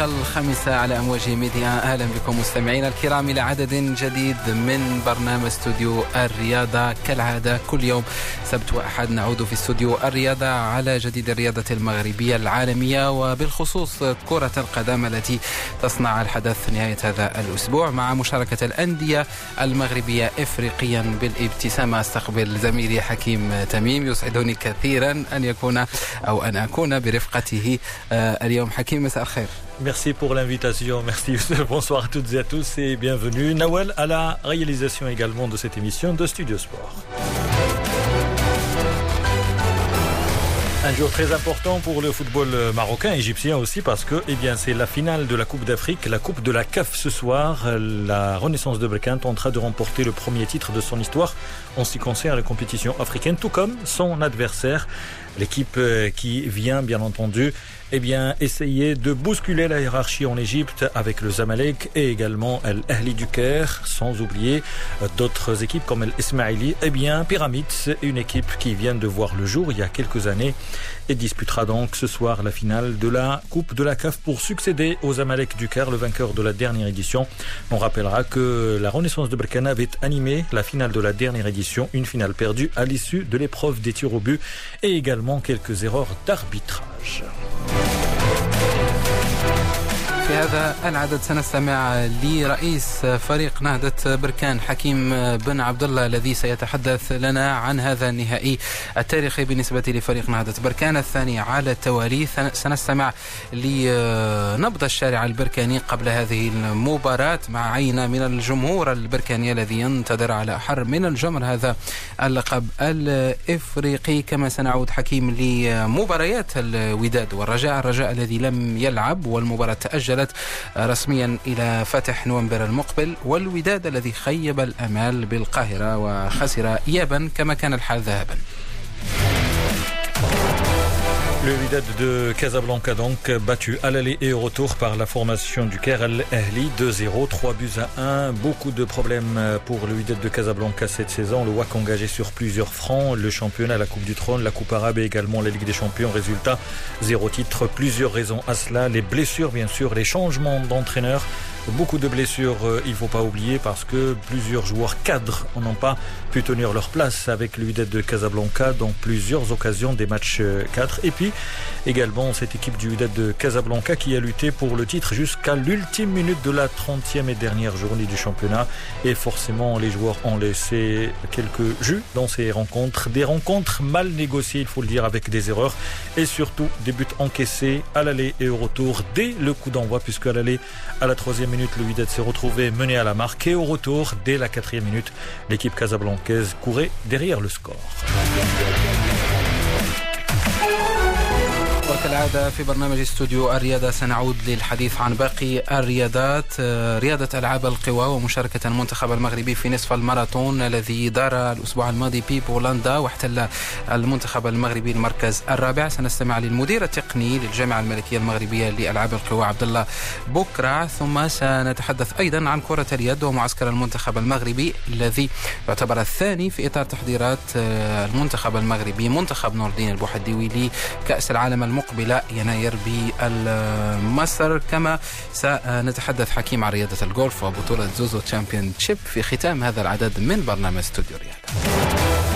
والدقيقة الخامسة على أمواج ميديا. أهلا بكم مستمعينا الكرام إلى عدد جديد من برنامج استوديو الرياضة. كالعادة كل يوم سبت وأحد نعود في استوديو الرياضة على جديد الرياضة المغربية العالمية وبالخصوص كرة القدم التي تصنع الحدث نهاية هذا الأسبوع مع مشاركة الأندية المغربية إفريقيا بالابتسامة. أستقبل زميلي حكيم تميم يسعدني كثيرا أن يكون أو أن أكون برفقته اليوم. حكيم مساء الخير. Merci pour l'invitation, merci. Bonsoir à toutes et à tous et bienvenue. Nawel à la réalisation également de cette émission de Studio Sport. Un jour très important pour le football marocain, égyptien aussi, parce que eh bien, c'est la finale de la Coupe d'Afrique, la Coupe de la CAF ce soir. La Renaissance de Berkane tentera de remporter le premier titre de son histoire en ce qui concerne la compétition africaine, tout comme son adversaire, l'équipe qui vient, bien entendu, eh bien, essayer de bousculer la hiérarchie en Égypte avec le Zamalek et également l'Ahli du Caire, sans oublier d'autres équipes comme l'Ismaili. Eh bien, Pyramids, une équipe qui vient de voir le jour il y a quelques années et disputera donc ce soir la finale de la Coupe de la CAF pour succéder aux Zamalek du Caire, le vainqueur de la dernière édition. On rappellera que la Renaissance de Berkane avait animé la finale de la dernière édition, une finale perdue à l'issue de l'épreuve des tirs au but et également quelques erreurs d'arbitrage. في هذا العدد سنستمع لرئيس فريق نهضة بركان حكيم بن عبد الله الذي سيتحدث لنا عن هذا النهائي التاريخي بالنسبة لفريق نهضة بركان الثاني على التوالي. سنستمع لنبض الشارع البركاني قبل هذه المباراة مع عينة من الجمهور البركاني الذي ينتظر على أحر من الجمر هذا اللقب الإفريقي. كما سنعود حكيم لمباريات الوداد والرجاء. الرجاء الذي لم يلعب والمباراة تأجل تأجلت رسميا إلى فتح نوفمبر المقبل والوداد الذي خيب الأمال بالقاهرة وخسر إيابا كما كان الحال ذهبا. Le Wydad de Casablanca donc battu à l'aller et au retour par la formation du Caire Al-Ahli 2-0, 3 buts à 1. Beaucoup de problèmes pour le Wydad de Casablanca cette saison. Le WAC engagé sur plusieurs fronts, le championnat, la Coupe du Trône, la Coupe arabe et également la Ligue des Champions. Résultat, zéro titre. Plusieurs raisons à cela. Les blessures bien sûr, les changements d'entraîneur. Beaucoup de blessures, il ne faut pas oublier, parce que plusieurs joueurs cadres n'ont pas pu tenir leur place avec Wydad de Casablanca dans plusieurs occasions des matchs 4. Et puis également cette équipe du Wydad de Casablanca qui a lutté pour le titre jusqu'à l'ultime minute de la 30e et dernière journée du championnat. Et forcément, les joueurs ont laissé quelques jus dans ces rencontres. Des rencontres mal négociées, il faut le dire, avec des erreurs. Et surtout, des buts encaissés à l'aller et au retour dès le coup d'envoi, puisque à l'aller, à la troisième minute, le Wydad s'est retrouvé mené à la marque. Et au retour, dès la quatrième minute, l'équipe casablancaise courait derrière le score. وكالعادة في برنامج استوديو الرياضة. سنعود للحديث عن باقي الرياضات. رياضة ألعاب القوى ومشاركة المنتخب المغربي في نصف الماراثون الذي دار الأسبوع الماضي في بولندا واحتل المنتخب المغربي المركز الرابع. سنستمع للمدير التقني للجامعة الملكية المغربية لألعاب القوى عبد الله بكرة. ثم سنتحدث أيضا عن كرة اليد ومعسكر المنتخب المغربي الذي يعتبر الثاني في إطار تحضيرات المنتخب المغربي منتخب نور الدين البوحديوي لكأس العالم المقبلة يناير بمصر كما سنتحدث حكيم عن رياضة الجولف وبطولة زوزو تشامبيون شيب في ختام هذا العدد من برنامج استوديو رياضة.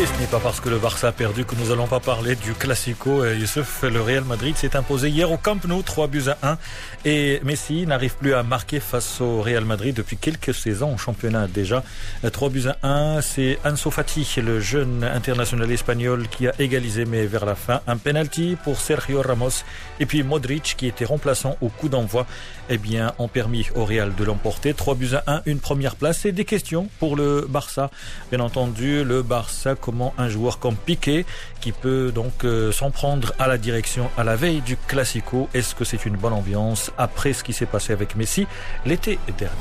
Et ce n'est pas parce que le Barça a perdu que nous n'allons pas parler du Classico. Youssef, le Real Madrid s'est imposé hier au Camp Nou, 3 buts à 1. Et Messi n'arrive plus à marquer face au Real Madrid depuis quelques saisons en championnat déjà. 3 buts à 1, c'est Ansu Fati, le jeune international espagnol qui a égalisé mais vers la fin. Un penalty pour Sergio Ramos. Et puis Modric qui était remplaçant au coup d'envoi, eh bien, ont permis au Real de l'emporter. 3 buts à 1, une première place. Et des questions pour le Barça. Bien entendu, le Barça comment un joueur comme Piqué qui peut donc euh, s'en prendre à la direction à la veille du Classico. Est-ce que c'est une bonne ambiance après ce qui s'est passé avec Messi l'été dernier?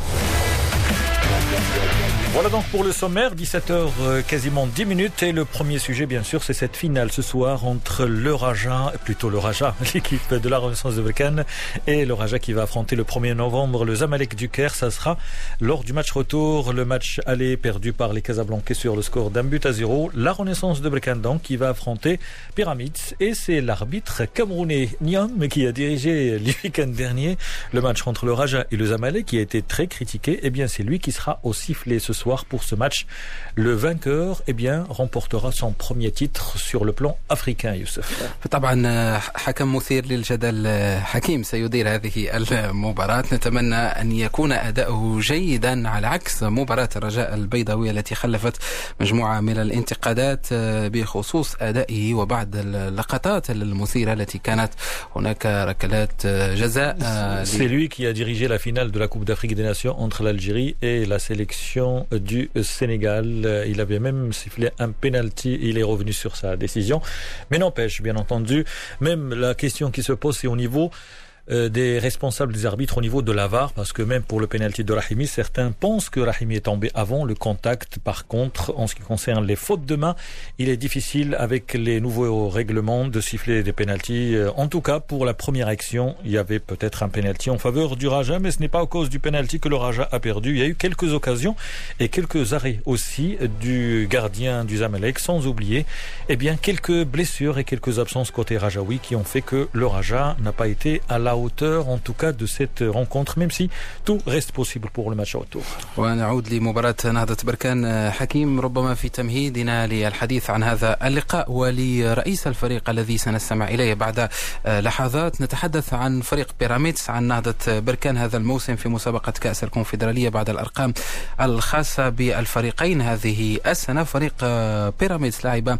Voilà donc pour le sommaire, 17h euh, quasiment 10 minutes. Et le premier sujet bien sûr c'est cette finale ce soir entre le Raja, plutôt le Raja, l'équipe de la Renaissance de Berkane et le Raja qui va affronter le 1er novembre le Zamalek du Caire, ça sera lors du match retour, le match aller perdu par les Casablancais sur le score d'un but à zéro, la Renaissance de Berkane donc qui va affronter Pyramids et c'est l'arbitre camerounais Niam qui a dirigé le week-end dernier le match entre le Raja et le Zamalek qui a été très critiqué, eh bien c'est lui qui sera au sifflet ce soir pour ce match. Le vainqueur eh bien, remportera son premier titre sur le plan africain, Youssef. طبعا حكم مثير للجدل حكيم سيدير هذه المباراة نتمنى أن يكون أداؤه جيدا على عكس مباراة الرجاء البيضاوي التي خلفت مجموعة من الانتقادات بخصوص أدائه وبعض اللقطات المثيرة التي كانت هناك ركلات جزاء C'est lui qui a dirigé la finale de la Coupe d'Afrique des Nations entre l'Algérie et la sélection du Sénégal. Il avait même sifflé un penalty. Il est revenu sur sa décision. Mais n'empêche, bien entendu, même la question qui se pose, c'est au niveau euh, des responsables des arbitres au niveau de l'avare, parce que même pour le penalty de Rahimi, certains pensent que Rahimi est tombé avant le contact. Par contre, en ce qui concerne les fautes de main, il est difficile avec les nouveaux règlements de siffler des penalties. Euh, en tout cas, pour la première action, il y avait peut-être un penalty en faveur du Raja, mais ce n'est pas à cause du penalty que le Raja a perdu. Il y a eu quelques occasions et quelques arrêts aussi du gardien du Zamalek, sans oublier eh bien, quelques blessures et quelques absences côté Rajaoui qui ont fait que le Raja n'a pas été à la hauteur en tout cas de cette rencontre même si tout reste possible pour le match retour. ونعود لمباراة نهضة بركان حكيم. ربما في تمهيدنا للحديث عن هذا اللقاء ولرئيس الفريق الذي سنستمع إليه بعد لحظات. نتحدث عن فريق بيراميدز عن نهضة بركان هذا الموسم في مسابقة كأس الكونفدرالية بعد الأرقام الخاصة بالفريقين. هذه السنة فريق بيراميدز لعب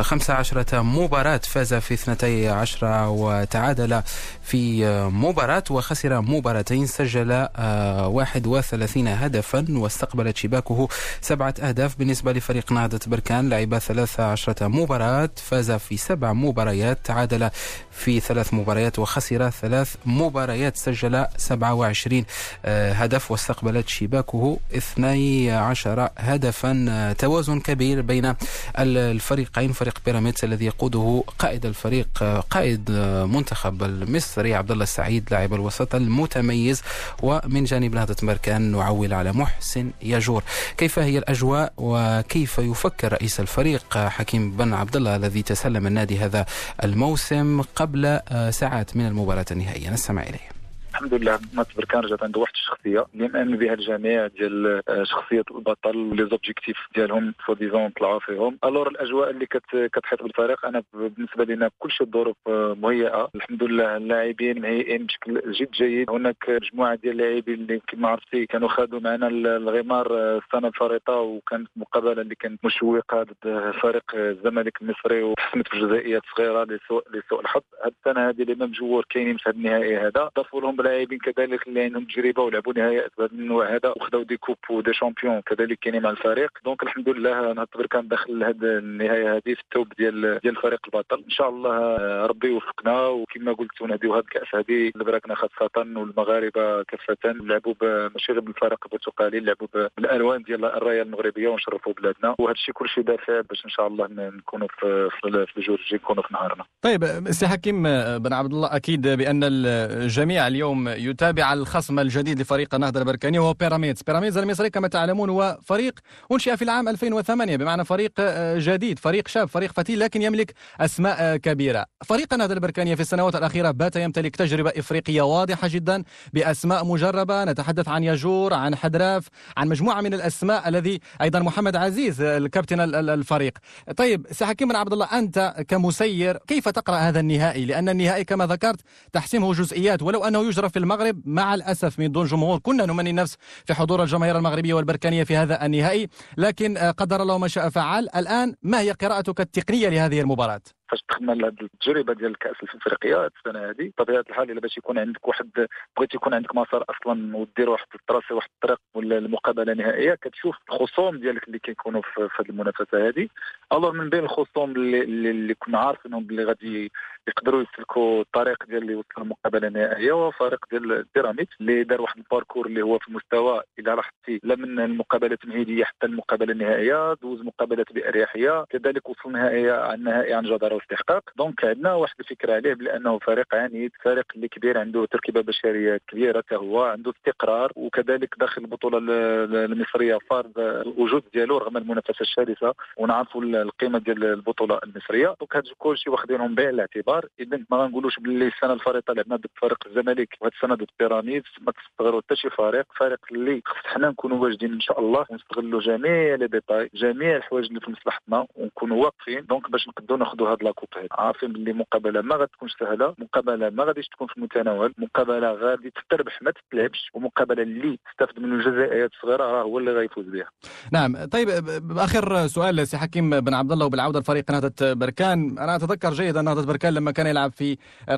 15 مباراة فاز في 12 وتعادل في مباراة وخسر مباراتين سجل 31 هدفا واستقبلت شباكه سبعة أهداف بالنسبة لفريق نهضة بركان لعب 13 مباراة فاز في سبع مباريات تعادل في ثلاث مباريات وخسر ثلاث مباريات سجل 27 هدف واستقبلت شباكه 12 هدفا توازن كبير بين الفريقين فريق بيراميدز الذي يقوده قائد الفريق قائد منتخب المصري عبد الله السعيد لاعب الوسط المتميز ومن جانب نهضة مركان نعول على محسن يجور. كيف هي الأجواء وكيف يفكر رئيس الفريق حكيم بن عبد الله الذي تسلم النادي هذا الموسم قبل ساعات من المباراة النهائية؟ نستمع إليه. الحمد لله ناس بركان رجعت عنده واحد الشخصية. اللي مامن بها الجميع ديال آه، شخصية البطل و les objectifs ديالهم soi-disant طلعوا فيهم. Alors الأجواء اللي كتحيط بالفريق أنا بالنسبة لنا كلشي الظروف آه، مهيئة. الحمد لله اللاعبين مهيئين بشكل جد جيد. هناك مجموعة ديال اللاعبين اللي كما عرفتي كانوا خادوا معنا الغمار آه، السنة الفارطه وكانت مقابلة اللي كانت مشوقة ضد فريق الزمالك المصري وتحسمت في صغيرة لسوء لسوء الحظ. هذه السنة هذه les mêmes joueurs كاينين في هذا النهائي هذا. ضافوا لهم لاعبين كذلك اللي عندهم تجربة ولعبوا نهائيات بهذا النوع هذا وخذوا des coupes و des champions كذلك كاينين مع الفريق. donc الحمد لله نعتبر كان داخل هذه النهاية هذه في الثوب ديال ديال الفريق البطل. إن شاء الله ربي يوفقنا وكما قلت ونهديو هذه الكأس هذه لبراكنا خاصة والمغاربة كافة لعبوا ماشي غير بالفريق البرتقالي لعبوا بالألوان ديال الرايه المغربية ونشرفوا بلادنا. وهذا الشيء كلشي دافع باش إن شاء الله نكونوا في في الجور الجاي نكونوا في نهارنا. طيب سي حكيم بن عبد الله أكيد بأن الجميع اليوم يتابع الخصم الجديد لفريق النهضة البركاني وهو بيراميدز. بيراميدز المصري كما تعلمون هو فريق أنشئ في العام 2008 بمعنى فريق آه، جديد فريق شاب فريق فتيل لكن يملك أسماء آه، كبيرة. فريق النهضة البركانية في السنوات الأخيرة بات يمتلك تجربة إفريقية واضحة جدا بأسماء مجربة. نتحدث عن يجور عن حدراف عن مجموعة من الأسماء الذي أيضا محمد عزيز آه، الكابتن الفريق. طيب سي حكيم بن عبد الله أنت كمسير كيف تقرأ هذا النهائي؟ لأن النهائي كما ذكرت تحسمه جزئيات ولو أنه يجرى في المغرب مع الأسف من دون جمهور كنا نمني النفس في حضور الجماهير المغربية والبركانية في هذا النهائي لكن آه، قدر الله ما شاء فعل الآن ما هي قراءتك التقنية لهذه المباراة؟ فاش دخلنا لهذه التجربة ديال الكأس الافريقيه السنة هذه بطبيعة الحال إلا باش يكون عندك واحد بغيت يكون عندك مسار أصلا ودير واحد ال tracé واحد الطريق ولا المقابلة النهائيه كتشوف الخصوم ديالك اللي كيكونوا في هذه المنافسة هذه alors من بين الخصوم اللي, اللي كنا عارفينهم اللي غادي يقدروا يسلكوا الطريق ديال اللي وصل المقابله النهائية هو فريق ديال بيراميد اللي دار واحد ال parcours اللي هو في المستوى اذا لاحظتي لا من المقابلة التمهيدية حتى المقابلة النهائية دوز مقابلات بأريحية كذلك وصل نهائية نهائي عن جدارة واستحقاق. donc عندنا واحد الفكرة عليه بانه فريق عنيد فريق اللي كبير عنده تركيبة بشرية كبيرة كهو عنده استقرار وكذلك داخل البطولة المصرية فرض الوجود ديالو رغم المنافسة الشرسة ونعرفوا القيمة ديال البطولة المصرية. donc هادو كلشي واخدينهم بعين الاعتبار. إذا ما غنقولوش باللي السنة الفارطة لعبنا ضد فريق الزمالك وهاد السنة ضد بيراميدز ما تستغلوا حتى شي فريق فريق اللي حنا نكونوا واجدين إن شاء الله ونستغلوا جميع les détails جميع الحوايج اللي في مصلحتنا ونكونوا واقفين. donc باش نقدروا ناخذوا هاد la coupe عارفين باللي مقابلة ما غتكونش سهلة مقابلة ما غاديش تكون في المتناول مقابلة غادي تربح ما تتلعبش ومقابلة اللي تستافد من الجزئيات الصغيرة راه هو اللي غيفوز بها. نعم طيب اخر سؤال سي حكيم بن عبد الله وبالعودة لفريق نهضة بركان. أنا أتذكر جيدا نهضة بركان لما كان يلعب في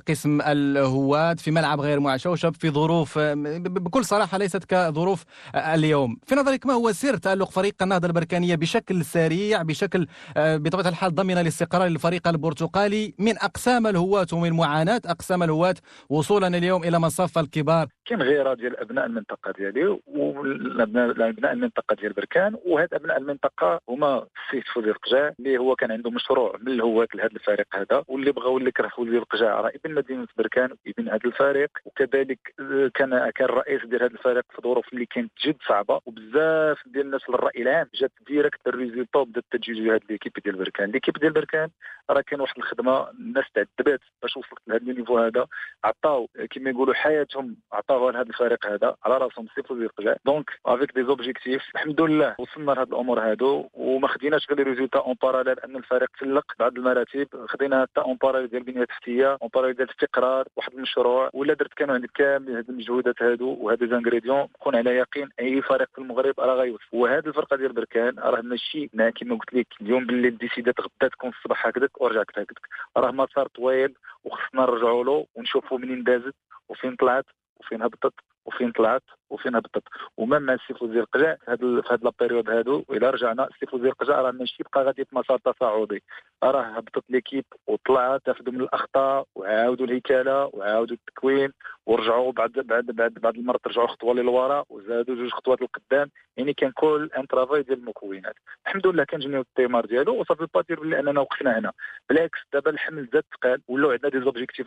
قسم الهواة في ملعب غير معشوشب في ظروف بكل صراحة ليست كظروف اليوم. في نظرك ما هو سر تألق فريق النهضة البركانية بشكل سريع بشكل بطبيعة الحال ضمن الاستقرار للفريق البرتقالي من أقسام الهواة ومن معاناة أقسام الهواة وصولا اليوم إلى مصاف الكبار. كاين غيره ديال أبناء المنطقة ديالي وأبناء المنطقة ديال بركان وهاد أبناء المنطقة هما السيد فوزي القجاع اللي هو كان عنده مشروع من الهواة لهذا الفريق هذا واللي بغى واللي كره فوزي القجاع راه ابن مدينه بركان ابن هذا الفريق. وكذلك كان كان الرئيس ديال هذا الفريق في ظروف اللي كانت جد صعبة وبزاف ديال الناس للرأي العام جات direct ال résultat بدا التجهيز لهذه l'équipe ديال بركان. l'équipe ديال بركان راه كان واحد الخدمة الناس تعذبات باش وصلت لهذا ال niveau هذا عطاو كما يقولوا حياتهم عطاوها لهذا الفريق هذا على راسهم فوزي القجاع donc avec des objectifs الحمد لله وصلنا لهذ الأمور هادو وما خديناش غير résultat en parallèle أن الفريق تسلق بعض المراتب. خدينا حتى en parallèle ديال البنية التحتية en parallèle ديال الاستقرار واحد المشروع. ولا درت كانوا عندك كامل هاد المجهودات هادو وهاد les ingrédients كون على يقين أي فريق في المغرب راه غيوصل. وهاد الفرقة ديال بركان راه ماشي كما قلت لك اليوم بالليل décidات غدا تكون الصباح هكذاك ورجعت هكذاك راه مسار طويل وخصنا نرجعوا له ونشوفوا منين دازت وفين طلعت وفين هبطت. وفين طلعت وفين هبطت. وما مع السي فوزي القجاع في هاد في هاد la période هادو إلى رجعنا السي فوزي القجاع راه ماشي بقى غادي في مسار تصاعدي. راه هبطت l'équipe وطلعت تاخذوا من الأخطاء وعاودوا الهيكلة وعاودوا التكوين ورجعوا بعد بعد بعد بعد المرات رجعوا خطوة للوراء وزادوا جوج خطوات للقدام. يعني كان كل un travail ديال المكونات. الحمد لله كنجنيو الثمار ديالو وصافي pas dire أننا وقفنا هنا. بالعكس دابا الحمل زاد ثقال ولاو عندنا des objectifs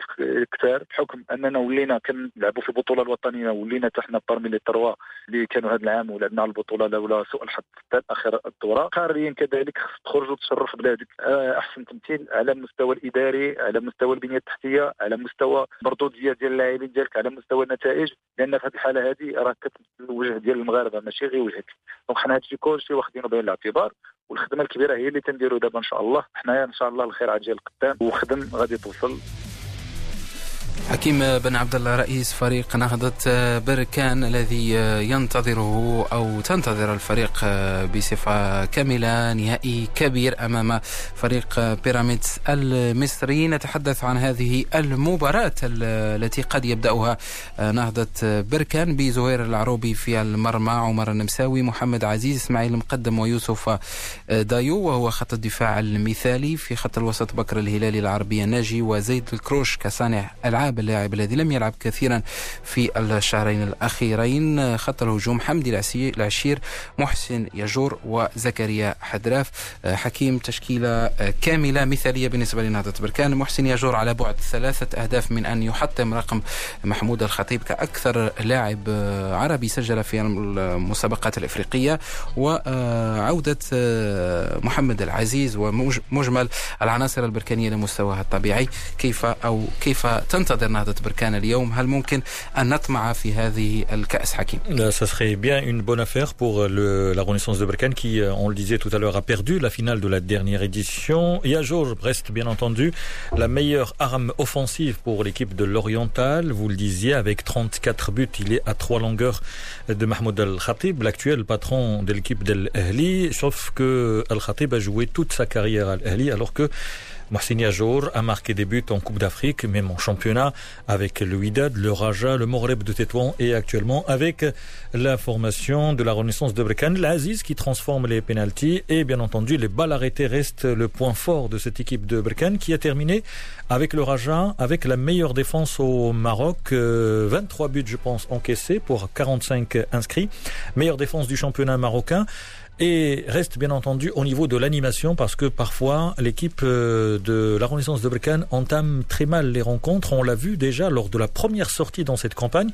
كثار بحكم أننا ولينا كنلعبوا في البطوله الوطنية ولينا حتى حنا parmi les trois اللي كانوا هذا العام ولعبنا على البطولة لولا سوء الحظ حتى آخر الدورة. قاريا كذلك خص تخرج وتشرف بلادك. أحسن تمثيل على المستوى الإداري على مستوى البنية التحتية على مستوى مردوديه ديال اللاعبين ديالك على مستوى النتائج. لأن في هذه الحالة هذه راه كتمثل الوجه ديال المغاربة ماشي غير وجهك. دونك حنا هادشي كلشي واخدينه بعين الاعتبار. والخدمة الكبيرة هي اللي تنديروا دابا إن شاء الله. حنايا إن شاء الله الخير عاجل القدام. وخدم غادي توصل حكيم بن عبد الله رئيس فريق نهضة بركان الذي ينتظره أو تنتظر الفريق بصفة كاملة نهائي كبير أمام فريق بيراميدز المصري. نتحدث عن هذه المباراة التي قد يبدأها نهضة بركان بزهير العروبي في المرمى عمر النمساوي محمد عزيز إسماعيل المقدم ويوسف دايو وهو خط الدفاع المثالي في خط الوسط بكر الهلالي العربي الناجي وزيد الكروش كصانع ألعاب اللاعب اللاعب الذي لم يلعب كثيرا في الشهرين الأخيرين خط الهجوم حمدي العشير محسن يجور وزكريا حدراف. حكيم تشكيلة كاملة مثالية بالنسبة لنهضة بركان. محسن يجور على بعد ثلاثة أهداف من أن يحطم رقم محمود الخطيب كأكثر لاعب عربي سجل في المسابقات الإفريقية. وعودة محمد العزيز ومجمل العناصر البركانية لمستواها الطبيعي. كيف أو كيف تنتظر Ça serait bien une bonne affaire pour euh, la Renaissance de Berkane qui, euh, on le disait tout à l'heure, a perdu la finale de la dernière édition. Et reste bien entendu la meilleure arme offensive pour l'équipe de l'Oriental. Vous le disiez, avec 34 buts, il est à trois longueurs de Mahmoud Al-Khatib, l'actuel patron de l'équipe d'Al-Ahli. Sauf que Al-Khatib a joué toute sa carrière à Al-Ahli alors que Mohsini Ajour a marqué des buts en Coupe d'Afrique, même en championnat, avec le Wydad, le Raja, le Moreb de Tétouan et actuellement avec la formation de la Renaissance de Brekan, l'Aziz qui transforme les pénalties et bien entendu les balles arrêtées restent le point fort de cette équipe de Brekan qui a terminé avec le Raja, avec la meilleure défense au Maroc, 23 euh, buts je pense encaissés pour 45 inscrits, meilleure défense du championnat marocain et reste bien entendu au niveau de l'animation parce que parfois l'équipe euh, de la Renaissance de Brecan entame très mal les rencontres. On l'a vu déjà lors de la première sortie dans cette campagne.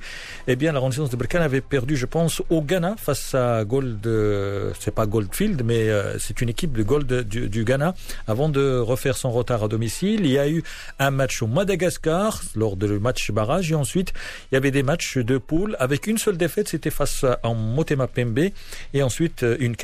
Eh bien, la Renaissance de Brecan avait perdu, je pense, au Ghana face à Gold. Euh, c'est pas Goldfield, mais euh, c'est une équipe de Gold du, Ghana avant de refaire son retard à domicile. Il y a eu un match au Madagascar lors du match barrage et ensuite il y avait des matchs de poule avec une seule défaite. C'était face à Motema Pembe et ensuite une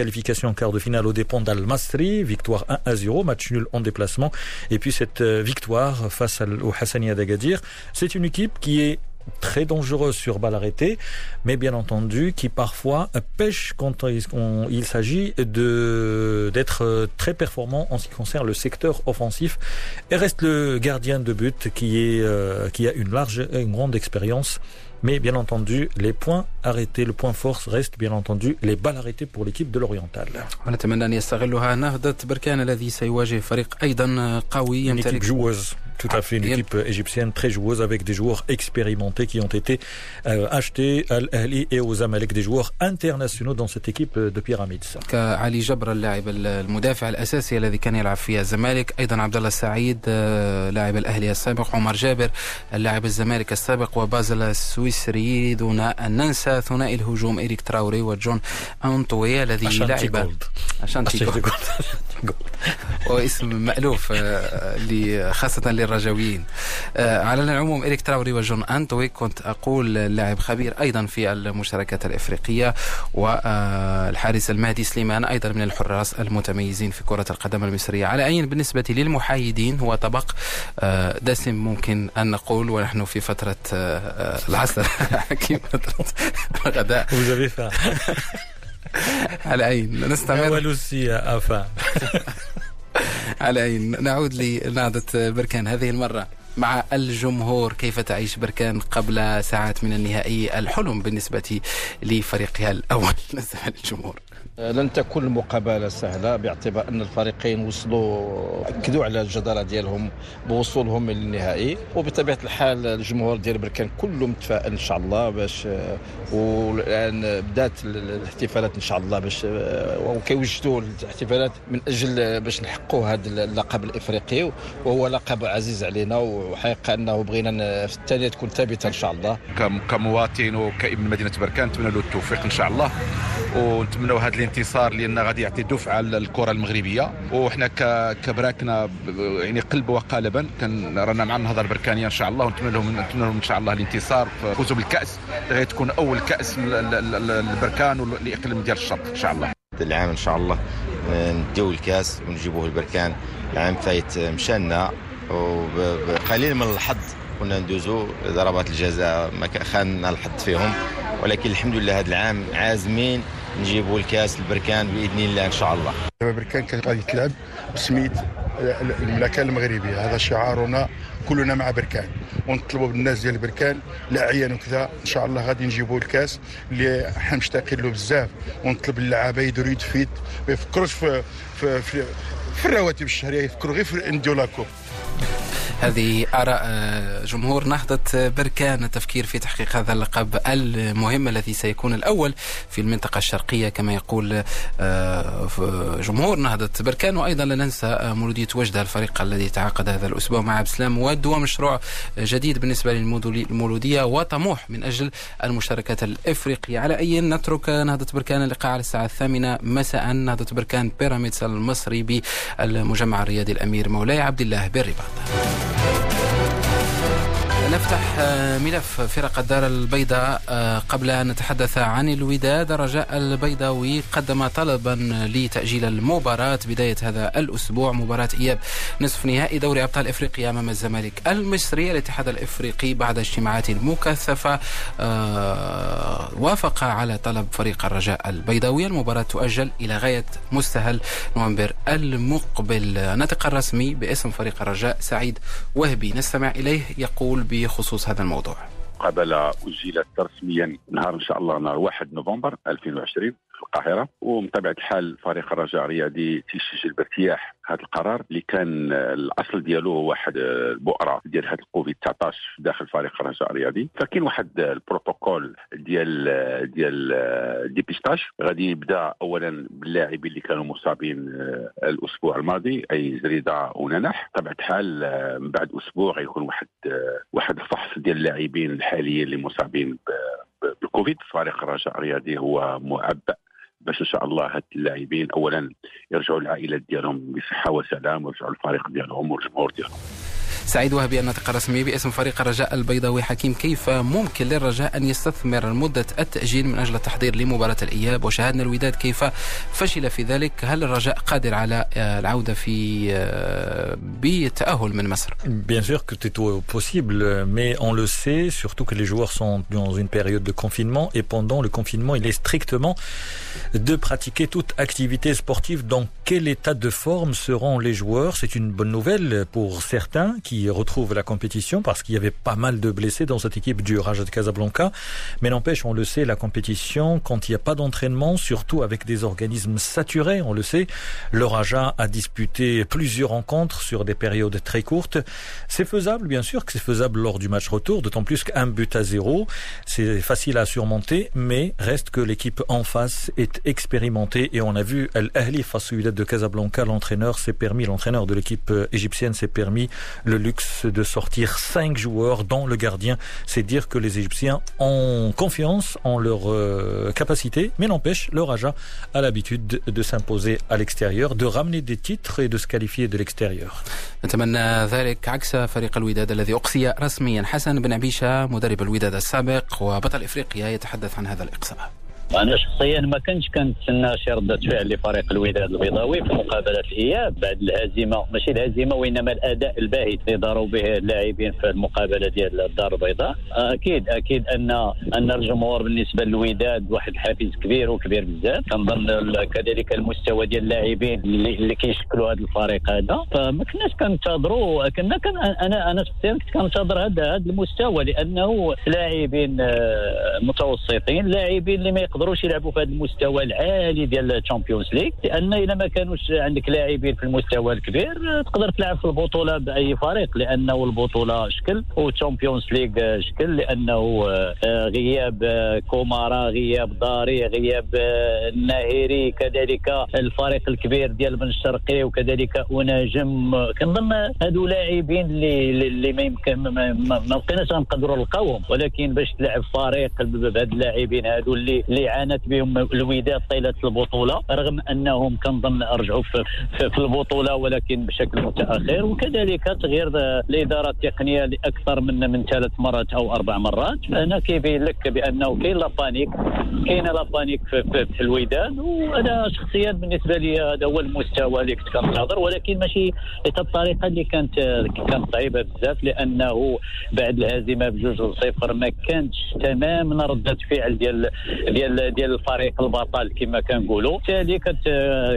en quart de finale au dépend d'Al-Masri, victoire 1 à 0, match nul en déplacement. Et puis cette euh, victoire face au Hassania d'Agadir, c'est une équipe qui est très dangereuse sur balle arrêtée, mais bien entendu qui parfois pêche quand il, s'agit de d'être euh, très performant en ce qui concerne le secteur offensif. Et reste le gardien de but qui est euh, qui a une large une grande expérience mais bien entendu, les points arrêtés, le point force reste bien entendu les balles arrêtées pour l'équipe de l'Oriental. Tout à fait, une équipe égyptienne très joueuse avec des joueurs expérimentés qui ont été euh, achetés à l'Ahli et aux Amalek, des joueurs internationaux dans cette équipe de Pyramids. كعلي جبر اللاعب المدافع الاساسي الذي كان يلعب في الزمالك أيضا عبد الله السعيد لاعب الاهلي السابق عمر جابر اللاعب الزمالك السابق وبازل السويسري دون ان ننسى ثنائي الهجوم إريك تراوري وجون أنطوي الذي لعب أشانتي جولد واسم مألوف خاصة للرجاويين على العموم إريك تراوري وجون أنطوي كنت أقول لاعب خبير أيضا في المشاركات الإفريقية والحارس المهدي سليمان أيضا من الحراس المتميزين في كرة القدم المصرية. على أي بالنسبة للمحايدين هو طبق دسم ممكن أن نقول ونحن في فترة العصر كيف فترة الغداء. على أي نستمر. أفا على أي نعود لنهضة بركان هذه المرة مع الجمهور. كيف تعيش بركان قبل ساعات من النهائي الحلم بالنسبة لفريقها الأول؟ نستمع للجمهور. لن تكون المقابلة سهلة باعتبار أن الفريقين وصلوا أكدوا على الجدارة ديالهم بوصولهم للنهائي. وبطبيعة الحال الجمهور ديال بركان كله متفائل إن شاء الله باش والآن بدات الاحتفالات إن شاء الله باش وكيوجدوا الاحتفالات من أجل باش نحققوا هذا اللقب الإفريقي وهو لقب عزيز علينا. وحقيقة أنه بغينا في الثانية تكون ثابتة إن شاء الله. كمواطن وكابن مدينة بركان نتمنى له التوفيق إن شاء الله. ونتمنوا هذا الانتصار لأن غادي يعطي دفعة للكرة المغربية. وحنا كبراكنا يعني قلب وقالبا كان رانا مع النهضة البركانية إن شاء الله. ونتمنى لهم نتمنى لهم إن شاء الله الانتصار. فوزوا بالكأس. غادي تكون أول كأس للبركان والاقليم ديال الشرق إن شاء الله. العام إن شاء الله. نديو الكأس ونجيبوه البركان. العام فايت مشانا. وقليل من الحظ كنا ندوزو. ضربات الجزاء ما خاننا الحظ فيهم. ولكن الحمد لله هذا العام عازمين. نجيبوا الكاس البركان بإذن الله إن شاء الله. البركان كان غادي تلعب بسميت المملكه المغربية. هذا شعارنا كلنا مع بركان. ونطلبوا بالناس ديال بركان الأعيان وكذا. إن شاء الله غادي نجيبوا الكاس اللي حنا مشتاقين له بزاف. ونطلب اللعابة يديروا يدفيت ما يفكروش في في, في, في الرواتب الشهرية يفكروا غير في نديو لاكوب هذه آراء جمهور نهضة بركان التفكير في تحقيق هذا اللقب المهم الذي سيكون الأول في المنطقة الشرقية كما يقول جمهور نهضة بركان. وأيضا لا ننسى مولودية وجدة الفريق الذي تعاقد هذا الأسبوع مع عبد السلام مود ومشروع جديد بالنسبة للمولودية وطموح من أجل المشاركات الإفريقية. على أي نترك نهضة بركان؟ اللقاء على الساعة الثامنة. مساء نهضة بركان بيراميدز المصري بالمجمع الرياضي الأمير مولاي عبد الله بالرباط Thank you. نفتح آه، ملف فرق الدار البيضاء آه، قبل أن نتحدث عن الوداد. رجاء البيضاوي قدم طلبا لتأجيل المباراة بداية هذا الأسبوع مباراة إياب نصف نهائي دوري أبطال إفريقيا أمام الزمالك المصري. الاتحاد الإفريقي بعد اجتماعات مكثفة آه، وافق على طلب فريق الرجاء البيضاوي. المباراة تؤجل إلى غاية مستهل نوفمبر المقبل. الناطق الرسمي باسم فريق الرجاء سعيد وهبي. نستمع إليه يقول بخصوص هذا الموضوع. المقابله اجلت رسميا نهار إن شاء الله نهار 1 نوفمبر 2020 في القاهرة ومن طبيعه الحال فريق الرجاء الرياضي تيسجل بارتياح هذا القرار اللي كان الأصل ديالو هو واحد البؤرة ديال هذا الكوفيد 19 داخل فريق الرجاء الرياضي. فكاين واحد البروتوكول ديال ديال dépistage غادي يبدأ اولا باللاعبين اللي كانوا مصابين الأسبوع الماضي أي زريدة وننح. طبيعه الحال من بعد أسبوع غيكون واحد واحد الفحص ديال اللاعبين الحاليين اللي مصابين بالكوفيد. فريق الرجاء الرياضي هو معبأ باش إن شاء الله هاد اللاعبين اولا يرجعوا للعائلات ديالهم بصحة وسلام ويرجعوا للفريق ديالهم والجمهور ديالهم. سعيد وهبي الناطق الرسمي باسم فريق الرجاء البيضاوي حكيم كيف ممكن للرجاء أن يستثمر مدة التأجيل من أجل التحضير لمباراة الإياب وشاهدنا الوداد كيف فشل في ذلك هل الرجاء قادر على العودة في بالتأهل من مصر Bien sûr que c'est possible, mais on le sait, surtout que les joueurs sont dans une période de confinement et pendant le confinement, il est strictement de pratiquer toute activité sportive. Dans quel état de forme seront les joueurs C'est une bonne nouvelle pour certains qui retrouvent la compétition parce qu'il y avait pas mal de blessés dans cette équipe du Raja de Casablanca. Mais n'empêche, on le sait, la compétition, quand il n'y a pas d'entraînement, surtout avec des organismes saturés, on le sait, le Raja a disputé plusieurs rencontres sur des périodes très courtes. C'est faisable, bien sûr que c'est faisable lors du match retour, d'autant plus qu'un but à zéro, c'est facile à surmonter, mais reste que l'équipe en face est expérimentée et on a vu Al-Ahli face au de Casablanca, l'entraîneur s'est permis, l'entraîneur de l'équipe égyptienne s'est permis le luxe de sortir cinq joueurs, dont le gardien. C'est dire que les Égyptiens ont confiance en leur euh, capacité, mais n'empêche, le Raja a l'habitude de s'imposer à l'extérieur, de ramener des titres et de se qualifier de l'extérieur. نتمنى ذلك عكس فريق الوداد الذي أقصي رسميا حسن بن عبيشة مدرب الوداد السابق وبطل إفريقيا يتحدث عن هذا الإقصاء أنا شخصيا ما كنتش كنتسنى شي رده فعل لفريق الوداد البيضاوي في مقابلة الاياب بعد الهزيمة ماشي الهزيمة وإنما الأداء الباهت اللي داروا به اللاعبين في المقابلة ديال الدار البيضاء. أكيد أكيد أن أن الجمهور بالنسبة للوداد واحد الحافز كبير وكبير بزاف. كنظن كذلك المستوى ديال اللاعبين اللي, اللي كيشكلوا هذا الفريق هذا. فما كناش كنتظروا كنا كان أنا أنا شخصيا كنت كنتظر هذا المستوى لأنه لاعبين متوسطين لاعبين اللي ما يقدروش يلعبوا في هذا المستوى العالي ديال ال Champions League لأن اذا ما كانوش عندك لاعبين في المستوى الكبير تقدر تلعب في البطولة بأي فريق لأنه البطولة شكل وال Champions League شكل لأنه غياب كومارا غياب داري غياب الناهيري كذلك الفريق الكبير ديال بن الشرقي وكذلك ونجم كنظن هادو لاعبين اللي اللي ما يمكن ما بقيناش غنقدروا نلقاوهم ولكن باش تلعب فريق بهاد اللاعبين هادو اللي اللي عانت بهم الوداد طيلة البطولة رغم أنهم كنظن رجعوا في, في, في البطولة ولكن بشكل متأخر. وكذلك تغيير الإدارة التقنية لأكثر من من ثلاث مرات أو أربع مرات. فهنا كيبين لك بانه كاين la panique كاينة la panique في, في, في الوداد. وأنا شخصيا بالنسبة لي هذا هو المستوى اللي كنت كنتظر ولكن ماشي الطريقة اللي كانت كانت صعيبه بزاف لأنه بعد الهزيمة بجوج صفر ما كانتش تماما رده فعل ديال ديال ديال الفريق البطل كما كنقولوا. بالتالي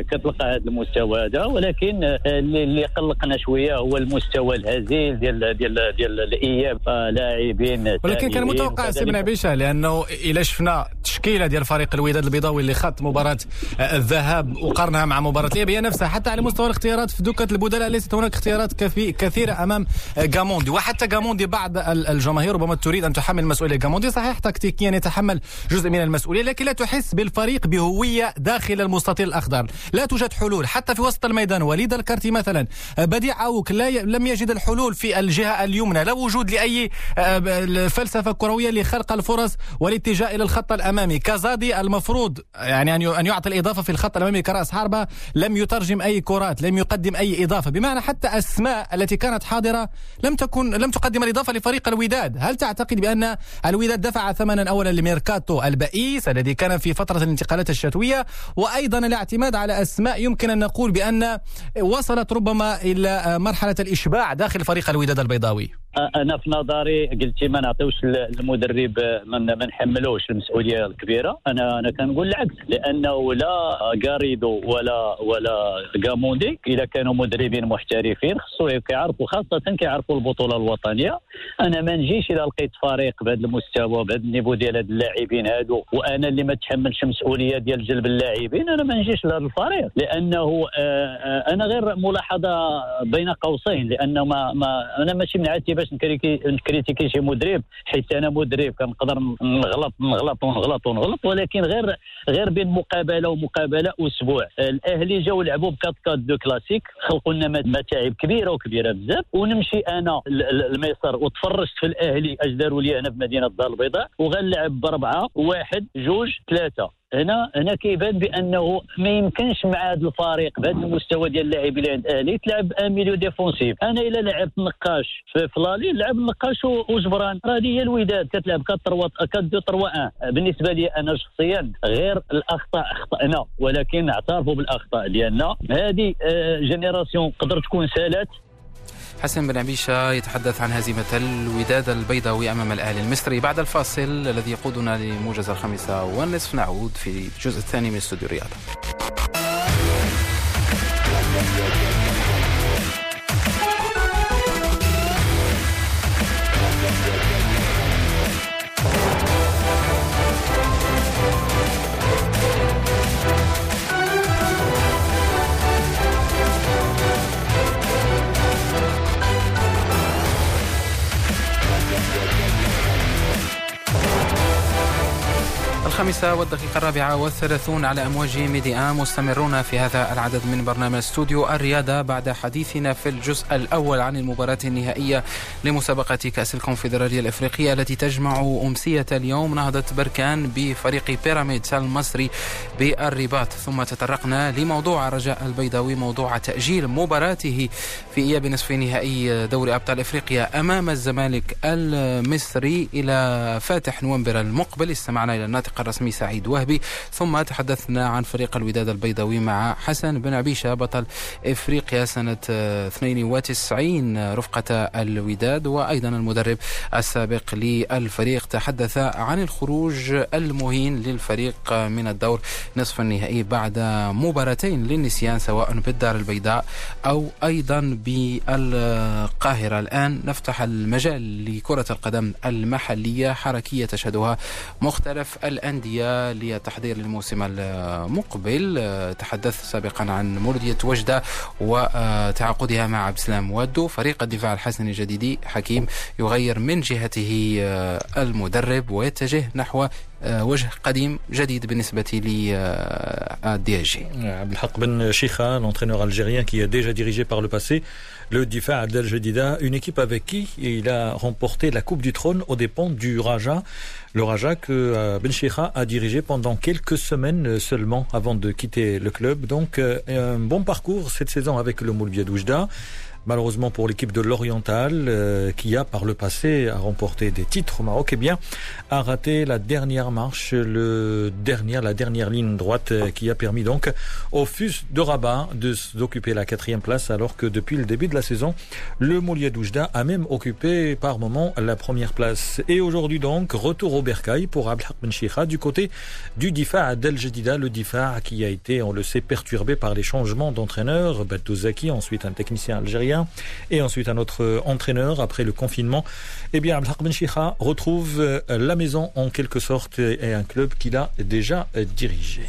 كتلقى هذا المستوى هذا ولكن اللي قلقنا شوية هو المستوى الهزيل ديال ديال ديال الإياب لاعبين ولكن كان متوقع c'est bon عبيشة لأنه إلا شفنا التشكيله ديال فريق الوداد البيضاوي اللي خط مباراة الذهاب وقارنها مع مباراة الاياب هي نفسها حتى على مستوى الاختيارات في دكه البدلاء ليست هناك اختيارات كثيرة أمام جاموندي وحتى جاموندي بعض الجماهير ربما تريد أن تحمل مسؤوليه جاموندي صحيح تكتيكيا يتحمل جزء من المسؤولية ولكن لا تحس بالفريق بهوية داخل المستطيل الأخضر. لا توجد حلول حتى في وسط الميدان. وليد الكارتي مثلا بديع عوك لا ي... لم يجد الحلول في الجهة اليمنى. لا وجود لأي آه، فلسفه كرويه لخلق الفرص والاتجاه إلى الخط الأمامي. كازادي المفروض يعني أن يعطي الإضافة في الخط الأمامي كرأس حربة لم يترجم أي كرات لم يقدم أي إضافة. بمعنى حتى أسماء التي كانت حاضرة لم تكن لم تقدم الإضافة لفريق الوداد. هل تعتقد بأن الوداد دفع ثمنا اولا لميركاتو البئيس الذي كان في فترة الانتقالات الشتوية وأيضا الاعتماد على أسماء يمكن أن نقول بأن وصلت ربما إلى مرحلة الإشباع داخل فريق الوداد البيضاوي. أنا في نظري قلتي ما نعطيوش المدرب ما نحملوش المسؤولية الكبيرة. أنا أنا كنقول العكس لأنه لا غاريدو ولا ولا غاموندي إذا كانوا مدربين محترفين خصو كيعرفوا خاصة كيعرفوا البطولة الوطنية. أنا ما نجيش اذا لقيت فريق بهذا المستوى بهذا النيفو ديال هاد اللاعبين هادو وأنا اللي ما تحملش مسؤولية ديال جلب اللاعبين. أنا ما نجيش لهذا الفريق لأنه آه، آه، أنا غير ملاحظة بين قوسين لأنه ما, ما أنا ماشي من عادتي باش نكريتيكي شي مدرب حيت أنا مدرب كنقدر نغلط نغلط ونغلط ونغلط ولكن غير غير بين مقابلة ومقابلة أسبوع. الأهلي جاو لعبوا ب 4 4 2 كلاسيك خلقوا لنا متاعب كبيرة وكبيرة بزاف ونمشي أنا لمصر وتفرجت في الأهلي أش داروا لي أنا في مدينة الدار البيضاء وغنلعب بأربعة واحد جوج ثلاثة. هنا هنا كيبان بأنه ما يمكنش مع هذا الفريق بهذا المستوى ديال اللاعبين اللي عند أهلي تلعب un milieu défensif. أنا إلا لعبت نقاش في فلالي لعب نقاش وجبران. راه هي الوداد كتلعب 4 4 2 3 1 بالنسبة لي أنا شخصيا غير الأخطاء أخطأنا ولكن نعترفوا بالأخطاء ديالنا. هذه جينيراسيون قدر تكون سالات حسن بن عبيشة يتحدث عن هزيمة الوداد البيضاوي أمام الأهلي المصري بعد الفاصل الذي يقودنا لموجز الخامسة والنصف. نعود في الجزء الثاني من استوديو الرياضة. الخامسة والدقيقة الرابعة والثلاثون على أمواج ميدي آم مستمرون في هذا العدد من برنامج استوديو الرياضة بعد حديثنا في الجزء الأول عن المباراة النهائية لمسابقة كأس الكونفدرالية الإفريقية التي تجمع أمسية اليوم. نهضة بركان بفريق بيراميدز المصري بالرباط. ثم تطرقنا لموضوع رجاء البيضاوي موضوع تأجيل مباراته في إياب نصف نهائي دوري أبطال إفريقيا أمام الزمالك المصري إلى فاتح نوفمبر المقبل. استمعنا إلى الناطق الرسمي. سعيد وهبي. ثم تحدثنا عن فريق الوداد البيضاوي مع حسن بن عبيشة بطل إفريقيا سنة 92 رفقة الوداد وأيضا المدرب السابق للفريق. تحدث عن الخروج المهين للفريق من الدور نصف النهائي بعد مباراتين للنسيان سواء بالدار البيضاء أو أيضا بالقاهرة. الآن نفتح المجال لكرة القدم المحلية حركية تشهدها مختلف الأندية. الأندية للتحضير للموسم المقبل. تحدثت سابقا عن مولودية وجدة وتعاقدها مع عبد السلام وادو فريق الدفاع الحسني الجديدي حكيم يغير من جهته المدرب ويتجه نحو وجه قديم جديد بالنسبة للدي جي عبد الحق بن شيخة l'entraîneur algérien qui a déjà dirigé par le passé le Difa Adel Jedida, une équipe avec qui il a remporté la Coupe du Trône aux dépens du Raja. Le Raja que euh, Ben Sheikha a dirigé pendant quelques semaines seulement avant de quitter le club. Donc un bon parcours cette saison avec le Moulbia Doujda. Malheureusement pour l'équipe de l'Oriental, euh, qui a par le passé remporté des titres au Maroc, eh bien, a raté la dernière marche, le dernier, la dernière ligne droite euh, qui a permis donc au FUS de Rabat de d'occuper la quatrième place, alors que depuis le début de la saison, le Moulier Doujda a même occupé par moment la première place. Et aujourd'hui donc, retour au Bercail pour Abdelhak Ben du côté du Difa Del Jedida, le Difa qui a été, on le sait, perturbé par les changements d'entraîneur. Zaki, ensuite un technicien algérien et ensuite un autre entraîneur après le confinement, eh bien, Abdelhak Ben retrouve euh, la maison en quelque sorte et un club qu'il a déjà dirigé.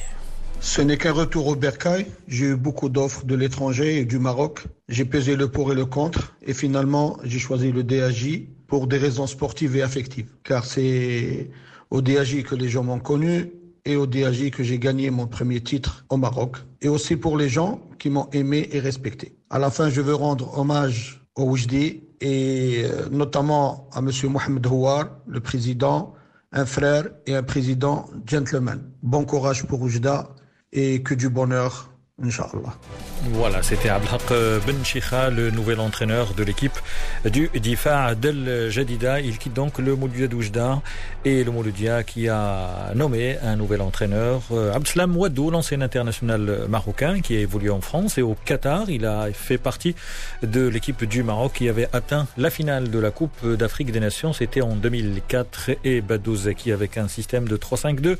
Ce n'est qu'un retour au Bercail. J'ai eu beaucoup d'offres de l'étranger et du Maroc. J'ai pesé le pour et le contre. Et finalement, j'ai choisi le DAJ pour des raisons sportives et affectives. Car c'est au DAJ que les gens m'ont connu. et au DAJ que j'ai gagné mon premier titre au Maroc, et aussi pour les gens qui m'ont aimé et respecté. À la fin, je veux rendre hommage au Oujdi et euh, notamment à M. Mohamed Houar, le président, un frère et un président gentleman. Bon courage pour Oujda et que du bonheur Inch'Allah. Voilà, c'était Abdelhak Ben Chikha, le nouvel entraîneur de l'équipe du Difa Del Jadida. Il quitte donc le Mouloudia d'Oujda et le Mouloudia qui a nommé un nouvel entraîneur, euh, Abdeslam Ouadou, l'ancien international marocain qui a évolué en France et au Qatar. Il a fait partie de l'équipe du Maroc qui avait atteint la finale de la Coupe d'Afrique des Nations. C'était en 2004 et Badou Zaki avec un système de 3-5-2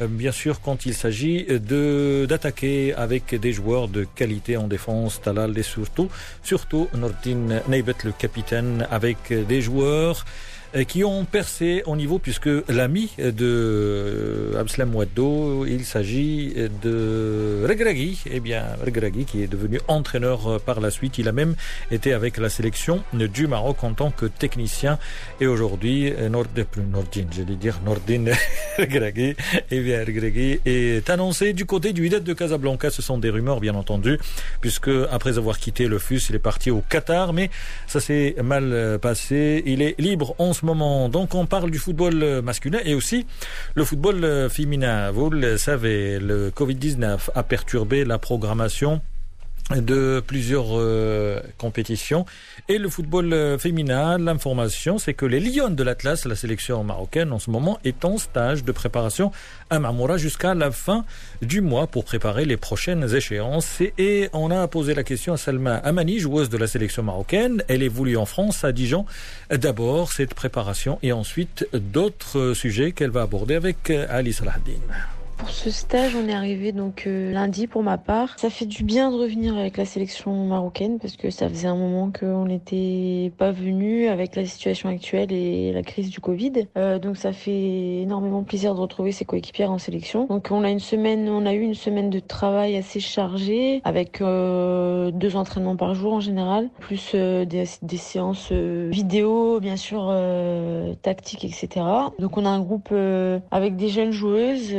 euh, bien sûr quand il s'agit d'attaquer avec des joueurs de qualité en défense, Talal et surtout, surtout Nordin Neibet, le capitaine, avec des joueurs qui ont percé au niveau puisque l'ami de Abslam Ouaddo, il s'agit de Regragui, eh bien Regragui qui est devenu entraîneur par la suite, il a même été avec la sélection du Maroc en tant que technicien. Et aujourd'hui Nordin, j'allais dire Nordin Regragui, eh bien Regragui est annoncé du côté du Wydad de Casablanca, ce sont des rumeurs bien entendu puisque après avoir quitté le FUS, il est parti au Qatar. Mais ça s'est mal passé, il est libre en ce moment. Donc on parle du football masculin et aussi le football féminin. Vous le savez, le Covid-19 a perturbé la programmation de plusieurs euh, compétitions. Et le football euh, féminin, l'information, c'est que les Lions de l'Atlas, la sélection marocaine en ce moment, est en stage de préparation à Marmora jusqu'à la fin du mois pour préparer les prochaines échéances. Et, on a posé la question à Salma Amani, joueuse de la sélection marocaine. Elle évolue en France, à Dijon. D'abord cette préparation et ensuite d'autres sujets qu'elle va aborder avec euh, Ali Salahdin. Pour ce stage, on est arrivé donc euh, lundi pour ma part. Ça fait du bien de revenir avec la sélection marocaine parce que ça faisait un moment qu'on n'était pas venu avec la situation actuelle et la crise du Covid. Euh, donc ça fait énormément plaisir de retrouver ses coéquipières en sélection. Donc on a une semaine, on a eu une semaine de travail assez chargée avec euh, deux entraînements par jour en général, plus des, des, séances vidéo, bien sûr tactiques, etc. Donc on a un groupe avec des jeunes joueuses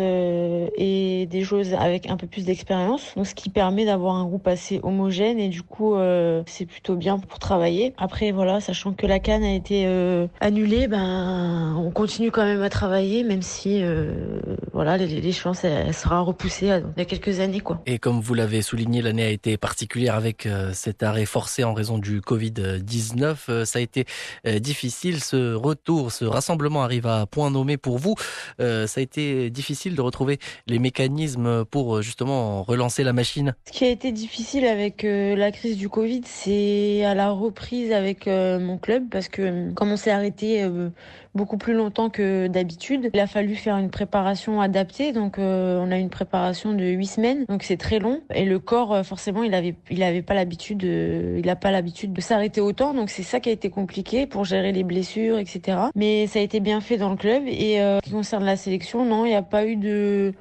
et des joueuses avec un peu plus d'expérience. Donc ce qui permet d'avoir un groupe assez homogène et du coup euh, c'est plutôt bien pour travailler. Après voilà, sachant que la canne a été euh, annulée, ben on continue quand même à travailler même si euh, voilà l'échéance elle, elle sera repoussée il y a quelques années quoi. Et comme vous l'avez souligné, l'année a été particulière avec euh, cet arrêt forcé en raison du Covid-19. Euh, ça a été euh, difficile ce retour, ce rassemblement arrive à point nommé pour vous. ça a été difficile de retrouver les mécanismes pour justement relancer la machine. Ce qui a été difficile avec euh, la crise du Covid, c'est à la reprise avec euh, mon club parce que comme on s'est arrêté euh, beaucoup plus longtemps que d'habitude, il a fallu faire une préparation adaptée. Donc on a une préparation de huit semaines, donc c'est très long. Et le corps, forcément, il avait, il avait pas l'habitude, il n'a pas l'habitude de s'arrêter autant. Donc c'est ça qui a été compliqué pour gérer les blessures, etc. Mais ça a été bien fait dans le club. Et euh, qui concerne la sélection, non, il n'y a pas eu de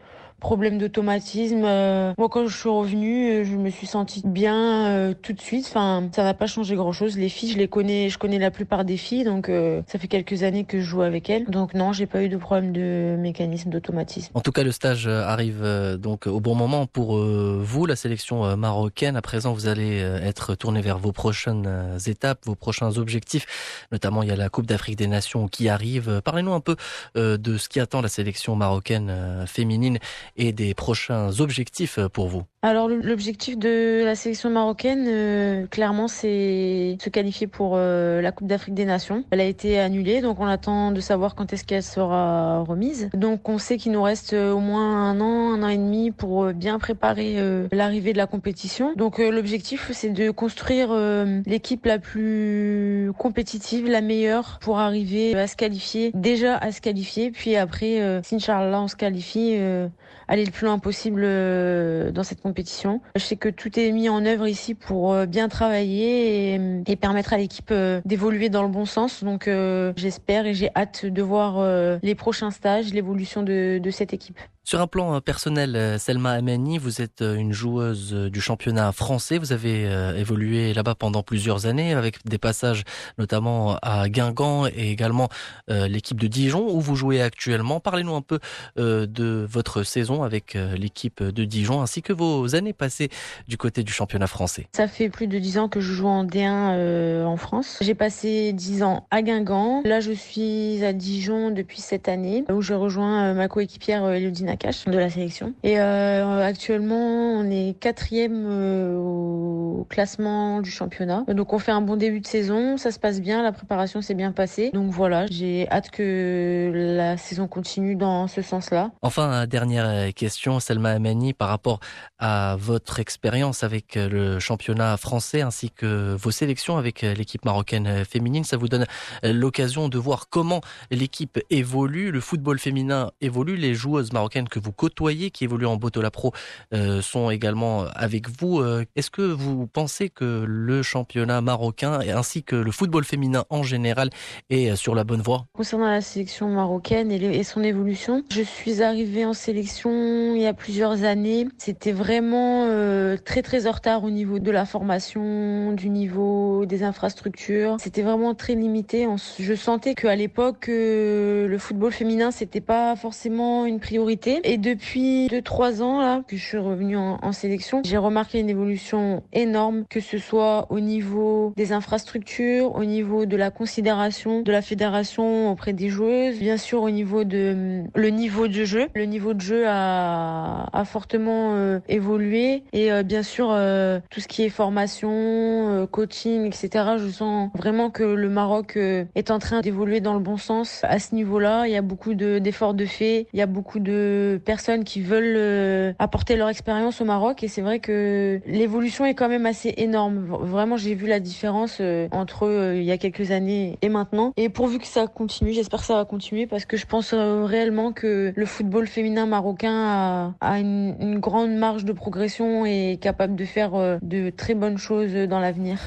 problème d'automatisme. Euh, moi, quand je suis revenue, euh, je me suis sentie bien euh, tout de suite. Enfin, ça n'a pas changé grand-chose. Les filles, je les connais, je connais la plupart des filles, donc euh, ça fait quelques années que je joue avec elles. Donc non, j'ai pas eu de problème de mécanisme d'automatisme. En tout cas, le stage arrive donc au bon moment pour vous, la sélection marocaine. À présent, vous allez être tourné vers vos prochaines étapes, vos prochains objectifs. Notamment, il y a la Coupe d'Afrique des Nations qui arrive. Parlez-nous un peu de ce qui attend la sélection marocaine féminine et des prochains objectifs pour vous Alors l'objectif de la sélection marocaine, euh, clairement, c'est se qualifier pour euh, la Coupe d'Afrique des Nations. Elle a été annulée, donc on attend de savoir quand est-ce qu'elle sera remise. Donc on sait qu'il nous reste euh, au moins un an, un an et demi pour euh, bien préparer euh, l'arrivée de la compétition. Donc euh, l'objectif, c'est de construire euh, l'équipe la plus compétitive, la meilleure pour arriver à se qualifier, déjà à se qualifier, puis après, euh, si Inch'Allah on se qualifie, euh, aller le plus loin possible euh, dans cette compétition. Je sais que tout est mis en œuvre ici pour euh, bien travailler et, et permettre à l'équipe euh, d'évoluer dans le bon sens. Donc euh, j'espère et j'ai hâte de voir euh, les prochains stages, l'évolution de, de cette équipe. Sur un plan personnel, Selma Amani, vous êtes une joueuse du championnat français. Vous avez évolué là-bas pendant plusieurs années avec des passages notamment à Guingamp et également l'équipe de Dijon où vous jouez actuellement. Parlez-nous un peu de votre saison avec l'équipe de Dijon ainsi que vos années passées du côté du championnat français. Ça fait plus de dix ans que je joue en D1 en France. J'ai passé dix ans à Guingamp. Là, je suis à Dijon depuis cette année où je rejoins ma coéquipière Elodie Nakache de la sélection. Et actuellement, on est quatrième au classement du championnat. Donc on fait un bon début de saison, ça se passe bien, la préparation s'est bien passée. Donc voilà, j'ai hâte que la saison continue dans ce sens-là. Enfin, dernière question, Selma Amani, par rapport à votre expérience avec le championnat français ainsi que vos sélections avec l'équipe marocaine féminine, ça vous donne l'occasion de voir comment l'équipe évolue, le football féminin évolue, les joueuses marocaines que vous côtoyez, qui évoluent en Botola Pro, euh, sont également avec vous. Euh, est-ce que vous pensez que le championnat marocain ainsi que le football féminin en général est sur la bonne voie? Concernant la sélection marocaine et, son évolution, je suis arrivée en sélection il y a plusieurs années. C'était vraiment euh, très très en retard au niveau de la formation, du niveau des infrastructures. C'était vraiment très limité. Je sentais qu'à l'époque, euh, le football féminin, c'était pas forcément une priorité. Et depuis 2-3 ans là, que je suis revenue en, sélection, j'ai remarqué une évolution énorme, que ce soit au niveau des infrastructures, au niveau de la considération de la fédération auprès des joueuses, bien sûr au niveau de le niveau de jeu. Le niveau de jeu a, a fortement euh, évolué et euh, bien sûr euh, tout ce qui est formation, coaching, etc. Je sens vraiment que le Maroc est en train d'évoluer dans le bon sens à ce niveau-là. Il y a beaucoup d'efforts de, fait, il y a beaucoup de personnes qui veulent apporter leur expérience au Maroc et c'est vrai que l'évolution est quand même assez énorme. Vraiment, j'ai vu la différence entre il y a quelques années et maintenant. Et pourvu que ça continue, j'espère que ça va continuer parce que je pense réellement que le football féminin marocain a, une, une grande marge de progression et est capable de faire de très bonnes choses dans l'avenir.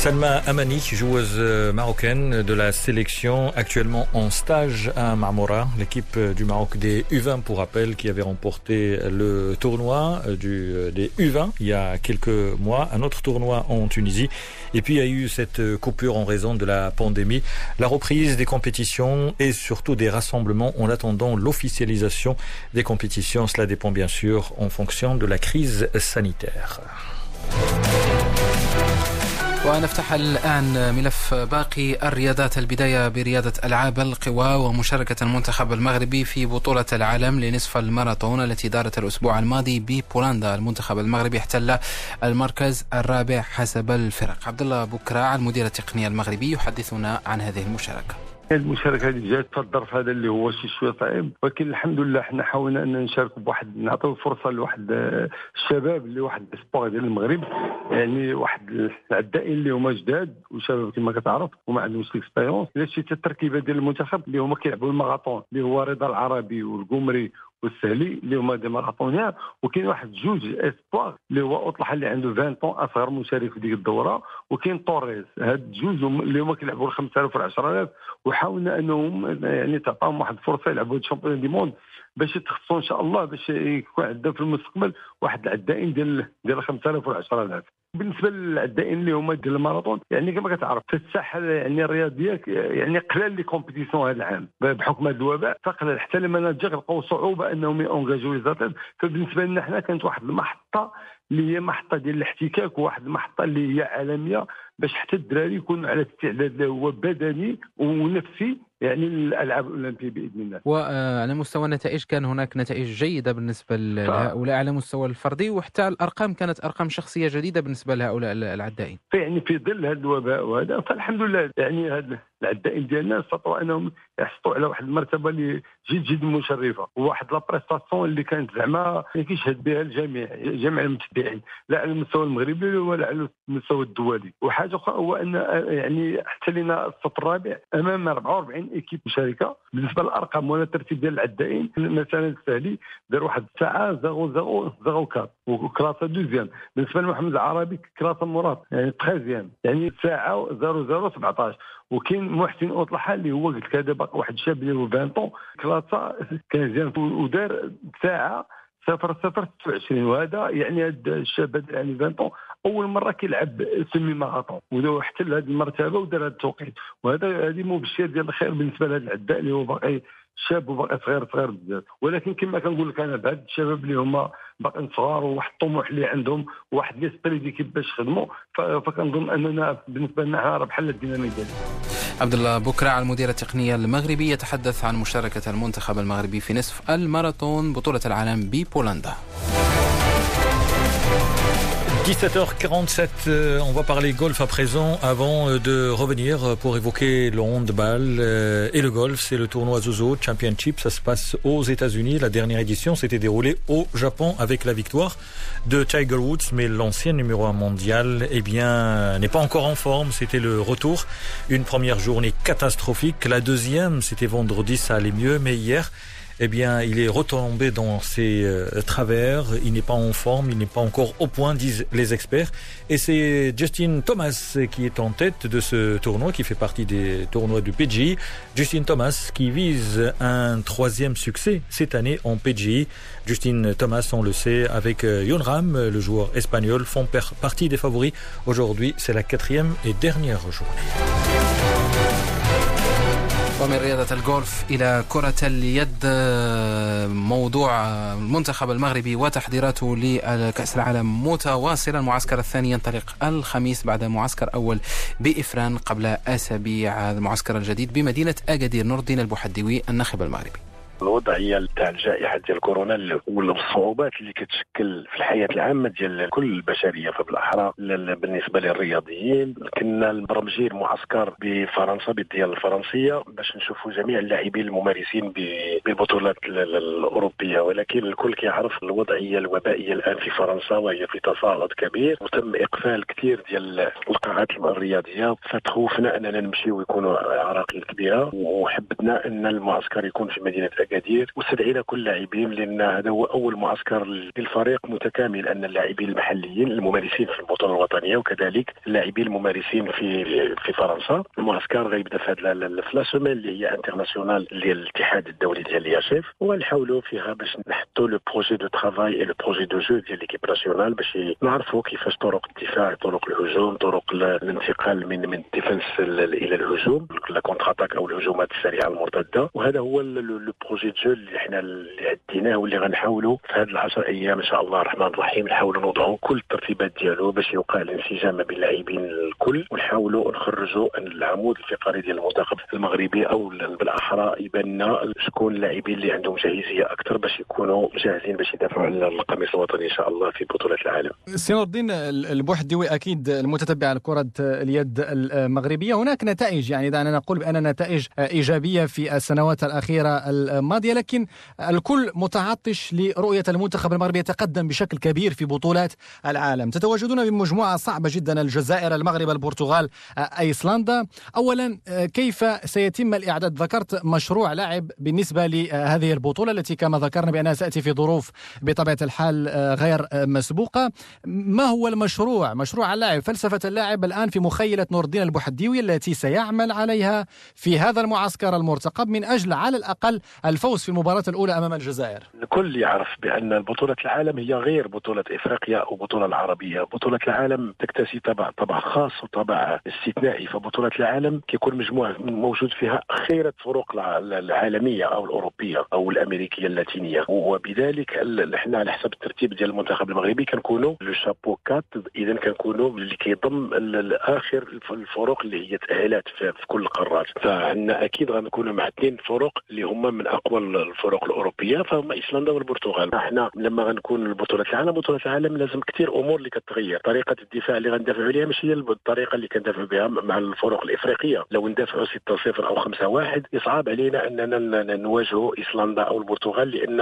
Salma Amani, joueuse marocaine de la sélection, actuellement en stage à Marmora, l'équipe du Maroc des U20 pour rappel, qui avait remporté le tournoi du, des U20 il y a quelques mois, un autre tournoi en Tunisie. Et puis il y a eu cette coupure en raison de la pandémie, la reprise des compétitions et surtout des rassemblements en attendant l'officialisation des compétitions. Cela dépend bien sûr en fonction de la crise sanitaire. ونفتح الآن ملف باقي الرياضات. البداية برياضة ألعاب القوى ومشاركة المنتخب المغربي في بطولة العالم لنصف الماراثون التي دارت الأسبوع الماضي ببولندا. المنتخب المغربي احتل المركز الرابع حسب الفرق. عبد الله بكراع المدير التقني المغربي يحدثنا عن هذه المشاركة. المشاركة اللي جات في الظرف هذا اللي هو شي شوية صعيب ولكن الحمد لله حنا حاولنا أن نشاركوا بواحد نعطيو فرصة لواحد الشباب اللي واحد l'espoir ديال المغرب. يعني واحد العدائين اللي هما جداد وشباب كما كتعرف وما عندهمش expérience إلا شتي التركيبه ديال المنتخب اللي هما كيلعبوا الماراثون اللي هو رضا العربي والقمري والسهلي اللي هما des marathoniens وكاين واحد جوج espoirs اللي هو أطلح اللي عنده 20 طون أصغر مشارك في ديك الدورة وكاين طوريز. هاد جوج اللي هما كيلعبوا ال 5000 و 10000 وحاولنا أنهم يعني تعطاهم واحد الفرصة يلعبوا ال champion du monde باش يتخصصوا إن شاء الله باش يكون عندنا في المستقبل واحد العدائين ديال ديال 5000 و 10000 بالنسبة للعدائين اللي هما ديال الماراثون يعني كما كتعرف في الساحة يعني الرياضية يعني قلال les compétitions هذا العام. بحكم هذا الوباء فقلال حتى ال managers لقاو صعوبة أنهم يونجاجيو لي فبالنسبة لنا حنا كانت واحد المحطة اللي هي محطة ديال الاحتكاك وواحد المحطة اللي هي عالمية باش حتى الدراري يكونوا على استعداد هو بدني ونفسي يعني الألعاب الأولمبية بإذن الله. وعلى مستوى النتائج كان هناك نتائج جيدة بالنسبة لهؤلاء على مستوى الفردي وحتى الأرقام كانت أرقام شخصية جديدة بالنسبة لهؤلاء العدائين. يعني في ظل هذا الوباء وهذا فالحمد لله يعني هذا العدائين ديالنا استطاعوا أنهم يحصلوا على واحد المرتبة اللي جد جد مشرفة وواحد لابريستاسيون اللي كانت زعما كيشهد بها الجميع جميع المتبعين لا على المستوى المغربي ولا على المستوى الدولي وحاجة أخرى هو أن يعني حتى لنا الصف الرابع أمام 44 ايكيب مشاركه بالنسبة للأرقام ولا الترتيب ديال العدائين مثلا السهلي دار واحد الساعة 0004 وكلاسه دوزيام. بالنسبة لمحمد العربي كلاسه مراد يعني 13 يعني ساعة 0017 وكاين محسن أوطلحة اللي هو قلت لك هذا باقي واحد الشاب هو 20 كلاسه كان ودار ساعة صفر صفر 29 وهذا يعني هذا الشاب هذا يعني 20 أول مرة كيلعب سمي ماراطون وحتى احتل هذه المرتبة ودار هذا التوقيت. وهذا هذه مبشر ديال الخير بالنسبة لهذا العداء اللي هو باقي شاب وباقي صغير صغير بزاف. ولكن كما كنقول لك أنا بهاد الشباب اللي هما باقيين صغار وواحد الطموح اللي عندهم وواحد ليسبري دي كيفاش يخدموا فكنظن أننا بالنسبة لنا راه بحال الديناميك ديالنا. عبد الله بكرة المدير التقنية المغربي يتحدث عن مشاركة المنتخب المغربي في نصف الماراثون بطولة العالم ببولندا. 17h47, euh, on va parler golf à présent avant euh, de revenir euh, pour évoquer le handball et le golf. C'est le tournoi Zozo Championship. Ça se passe aux États-Unis. La dernière édition s'était déroulée au Japon avec la victoire de Tiger Woods, mais l'ancien numéro 1 mondial, eh bien, n'est pas encore en forme. C'était le retour. Une première journée catastrophique. La deuxième, c'était vendredi, ça allait mieux, mais hier, eh bien, il est retombé dans ses euh, travers. Il n'est pas en forme, il n'est pas encore au point, disent les experts. Et c'est Justin Thomas qui est en tête de ce tournoi, qui fait partie des tournois du PGI. Justin Thomas qui vise un troisième succès cette année en PGI. Justin Thomas, on le sait, avec euh, Yon Ram, le joueur espagnol, font partie des favoris. Aujourd'hui, c'est la quatrième et dernière journée. ومن رياضة الجولف إلى كرة اليد موضوع المنتخب المغربي وتحضيراته لكأس العالم متواصلة المعسكر الثاني ينطلق الخميس بعد معسكر أول بإفران قبل أسابيع. المعسكر الجديد بمدينة أكادير نور الدين البحديوي الناخب المغربي. الوضعيه تاع الجائحة ديال كورونا والصعوبات اللي كتشكل في الحياة العامة ديال كل البشرية فبالاحرى بالنسبة للرياضيين كنا مبرمجين معسكر بفرنسا بالديال الفرنسية باش نشوفوا جميع اللاعبين الممارسين بالبطولات الأوروبية. ولكن الكل كيعرف الوضعيه الوبائيه الآن في فرنسا وهي في تصاعد كبير. وتم إقفال كثير ديال القاعات الرياضية. فتخوفنا أننا نمشي ويكونوا عراقيل كبيرة. وحبتنا أن المعسكر يكون في مدينة اكادير واستدعينا كل اللاعبين لأن هذا هو أول معسكر للفريق متكامل أن اللاعبين المحليين الممارسين في البطولة الوطنية وكذلك اللاعبين الممارسين في في فرنسا. المعسكر غيبدأ في هذا لا اللي هي internationale ديال الاتحاد الدولي ديال ال IHF ونحاولوا فيها باش نحطوا le projet de travail et le projet de jeu ديال l'équipe nationale باش نعرفوا كيفاش طرق الدفاع طرق الهجوم طرق الانتقال من من ال défense إلى الهجوم la contre-attaque أو الهجومات السريعة المرتدة. وهذا هو le projet jeu اللي إحنا اللي عديناه واللي غنحاولوا في هذه العشر أيام إن شاء الله الرحمن الرحيم نحاولوا نوضعوا كل الترتيبات ديالو باش يوقع الانسجام ما بين اللاعبين الكل ونحاولوا نخرجوا العمود الفقري ديال المنتخب المغربي أو بالأحرى يبان لنا شكون اللاعبين اللي عندهم جاهزية أكثر باش يكونوا جاهزين باش يدافعوا على القميص الوطني إن شاء الله في بطولة العالم. سي نور الدين البوحديوي أكيد المتتبع لكرة اليد المغربية هناك نتائج يعني دعنا نقول بأن نتائج إيجابية في السنوات الأخيرة الماضيه لكن الكل متعطش لرؤية المنتخب المغربي يتقدم بشكل كبير في بطولات العالم. تتواجدون بمجموعة صعبة جدا الجزائر المغرب البرتغال أيسلندا. اولا كيف سيتم الإعداد؟ ذكرت مشروع لاعب بالنسبة لهذه البطولة التي كما ذكرنا بأنها ساتي في ظروف بطبيعة الحال غير مسبوقة. ما هو المشروع؟ مشروع اللاعب فلسفة اللاعب الآن في مخيلة نور الدين البحديوي التي سيعمل عليها في هذا المعسكر المرتقب من أجل على الأقل الفوز في المباراة الأولى أمام الجزائر. الكل يعرف بأن بطولة العالم هي غير بطولة إفريقيا أو بطولة العربية. بطولة العالم تكتسي طبع طبع خاص وطبع استثنائي. فبطولة العالم كيكون مجموعة موجود فيها خيرة فرق العالمية أو الأوروبية أو الأمريكية اللاتينية. وبذلك إحنا على حسب الترتيب ديال المنتخب المغربي كنكونوا لو شابو كات إذا كنكونوا اللي كيضم الآخر الفرق اللي هي تأهلات في, في كل القارات فعندنا أكيد غنكونوا مع اثنين فرق اللي هما من أقوى اقوى الفرق الأوروبية فهم ايسلندا والبرتغال. إحنا لما غنكون بطوله العالم بطولة العالم لازم كثير أمور اللي كتغير. طريقة الدفاع اللي غندافعوا عليها ماشي هي الطريقة اللي كندافعوا بها مع الفرق الإفريقية. لو ندافعوا 6 0 أو 5 1 يصعب علينا أننا نواجهوا ايسلندا أو البرتغال لأن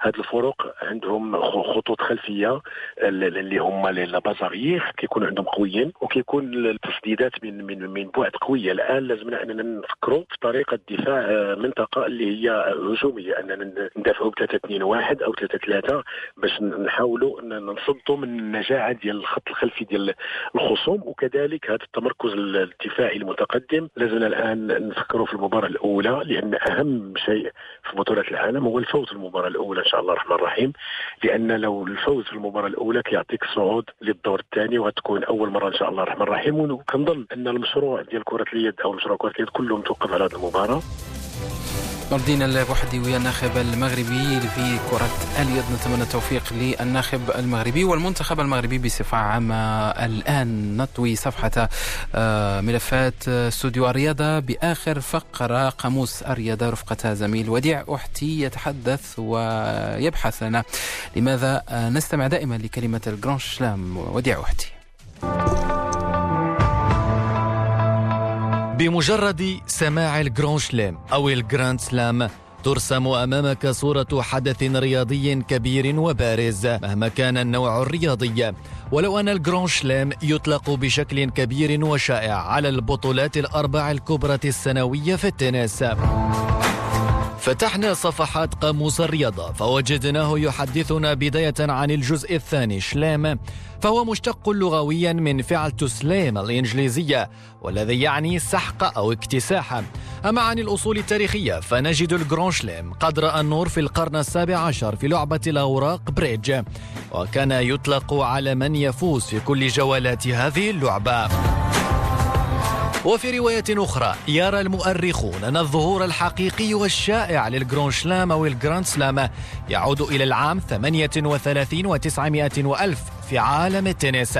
هذه الفرق عندهم خطوط خلفية اللي هما البازاريير كيكون عندهم قويين وكيكون التسديدات من من من بعد قوية. الآن لازمنا أننا نفكروا في طريقة دفاع آه، منطقة اللي هي هجوميه اننا ندافعوا ب 3 2 1 أو 3 3 باش نحاولوا نصدوا من النجاعة ديال الخط الخلفي ديال الخصوم وكذلك هذا التمركز الدفاعي المتقدم. لازمنا الآن نفكروا في المباراة الأولى لأن أهم شيء في بطولة العالم هو الفوز في المباراه الأولى إن شاء الله الرحمن الرحيم. لأن لو الفوز في المباراه الأولى كيعطيك صعود للدور الثاني وغتكون أول مرة إن شاء الله الرحمن الرحيم. وكنظن أن المشروع ديال كرة اليد أو مشروع كرة اليد كله متوقف على هذه المباراة. نور الدين البوحدي ويا الناخب المغربي في كرة اليد. نتمنى التوفيق للناخب المغربي والمنتخب المغربي بصفة عامة. الآن نطوي صفحة آه، ملفات استوديو الرياضة. بآخر فقرة قاموس الرياضة رفقة زميل وديع أحتي يتحدث ويبحث لنا لماذا نستمع دائما لكلمة ال Grand Chelem وديع أحتي. بمجرد سماع ال Grand Chelem أو ال Grand Slam ترسم أمامك صورة حدث رياضي كبير وبارز مهما كان النوع الرياضي. ولو أن ال Grand Chelem يطلق بشكل كبير وشائع على البطولات الأربع الكبرى السنوية في التنس. فتحنا صفحات قاموس الرياضة فوجدناه يحدثنا بداية عن الجزء الثاني شلام فهو مشتق لغويا من فعل تسليم الإنجليزية والذي يعني سحق أو اكتساح. أما عن الأصول التاريخية فنجد الجران شلام قد رأى النور في القرن السابع عشر في لعبة الأوراق بريدج وكان يطلق على من يفوز في كل جولات هذه اللعبة. وفي رواية أخرى يرى المؤرخون أن الظهور الحقيقي والشائع لل Grand Chelem أو ال Grand Slam يعود إلى العام 38 و900 وألف. في عالم التنس.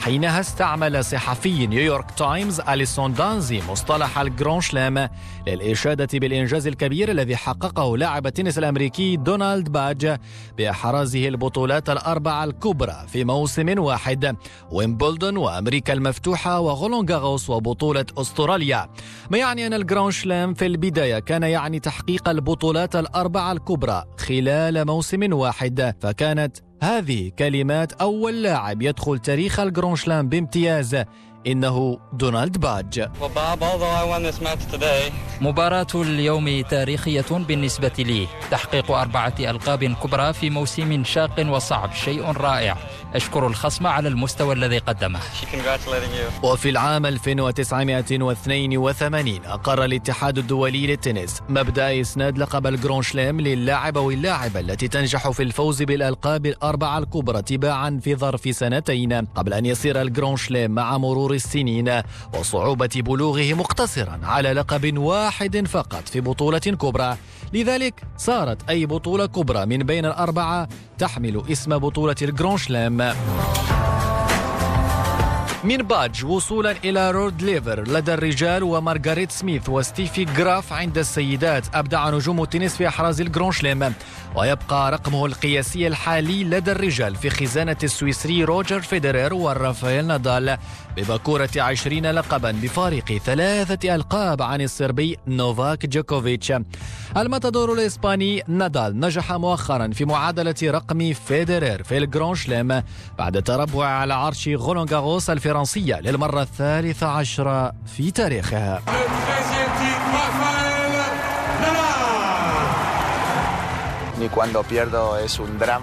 حينها استعمل صحفي نيويورك تايمز أليسون دانزي مصطلح ال Grand Chelem للإشادة بالإنجاز الكبير الذي حققه لاعب التنس الأمريكي دونالد باج بإحرازه البطولات الأربعة الكبرى في موسم واحد. ويمبلدون وأمريكا المفتوحة وغولون غاروس وبطولة أستراليا. ما يعني أن الجران شلام في البداية كان يعني تحقيق البطولات الأربعة الكبرى خلال موسم واحد؟ فكانت هذه كلمات أول لاعب يدخل تاريخ الجرون شلام بامتياز إنه دونالد باج. مباراة اليوم تاريخية بالنسبة لي. تحقيق أربعة ألقاب كبرى في موسم شاق وصعب شيء رائع. أشكر الخصم على المستوى الذي قدمه. وفي العام 1982 أقر الاتحاد الدولي للتنس مبدأ إسناد لقب الجرون شلام للاعب أو اللاعبة التي تنجح في الفوز بالألقاب الأربعة الكبرى تباعا في ظرف سنتين. قبل أن يصير الجرون شلام مع مرور السنين وصعوبة بلوغه مقتصرا على لقب واحد فقط في بطولة كبرى. لذلك صارت أي بطولة كبرى من بين الأربعة تحمل اسم بطولة ال Grand Chelem من باج وصولا إلى رود ليفر لدى الرجال ومارغاريت سميث وستيفي جراف عند السيدات. أبدع نجوم التنس في إحراز ال Grand Chelem ويبقى رقمه القياسي الحالي لدى الرجال في خزانة السويسري روجر فيدرر ورافائيل نادال ببكورة عشرين لقبا بفارق ثلاثة ألقاب عن الصربي نوفاك جوكوفيتش. الماتادور الإسباني نادال نجح مؤخرا في معادلة رقم فيدرر في الجرون شليم بعد التربع على عرش غولونغاروس الفرنسية للمرة الثالثة عشرة في تاريخها.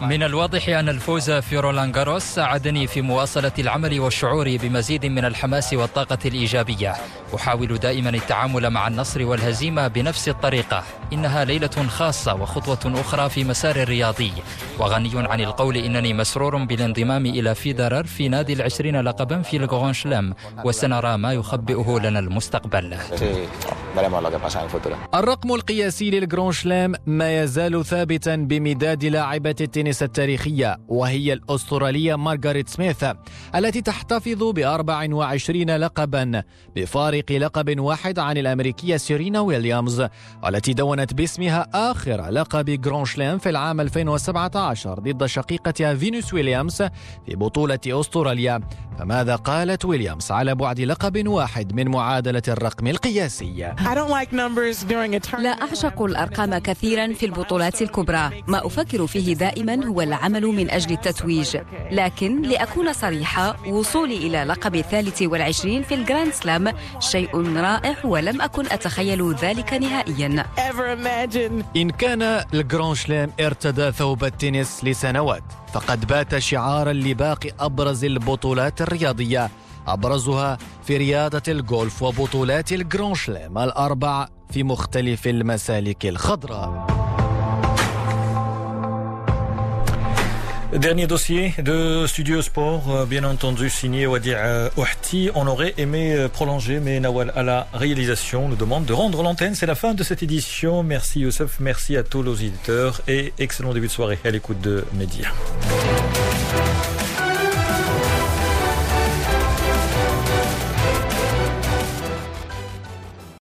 من الواضح أن الفوز في رولان جاروس ساعدني في مواصلة العمل والشعور بمزيد من الحماس والطاقة الإيجابية. أحاول دائما التعامل مع النصر والهزيمة بنفس الطريقة. إنها ليلة خاصة وخطوة أخرى في مسار الرياضي. وغني عن القول إنني مسرور بالانضمام إلى فيدرر في نادي العشرين لقبا في الغران شلام. وسنرى ما يخبئه لنا المستقبل. الرقم القياسي للجرون شلام ما يزال ثابتا بمداد لاعبة التنس التاريخية وهي الأسترالية مارغاريت سميث التي تحتفظ ب 24 لقبا بفارق لقب واحد عن الأمريكية سيرينا ويليامز والتي دونت باسمها آخر لقب Grand Chelem في العام 2017 ضد شقيقتها فينوس ويليامز في بطولة أستراليا. فماذا قالت ويليامز على بعد لقب واحد من معادلة الرقم القياسي؟ لا أعشق الأرقام كثيرا في البطولات الكبرى. ما أفكر فيه دائما هو العمل من أجل التتويج. لكن لأكون صريحة وصولي إلى لقب الثالث والعشرين في الجراند سلام شيء رائع ولم أكن أتخيل ذلك نهائيا. إن كان الجراند سلام ارتدى ثوب التنس لسنوات فقد بات شعارا لباقي أبرز البطولات الرياضية. أبرزها في رياضة الجولف وبطولات الجران شلام الأربع في مختلف المسالك الخضراء Dernier dossier de Studio Sport, euh, bien entendu signé Wadir euh, Ouhti. On aurait aimé euh, prolonger, mais Nawal à la réalisation nous demande de rendre l'antenne. C'est la fin de cette édition. Merci Youssef, merci à tous nos éditeurs et excellent début de soirée à l'écoute de Média.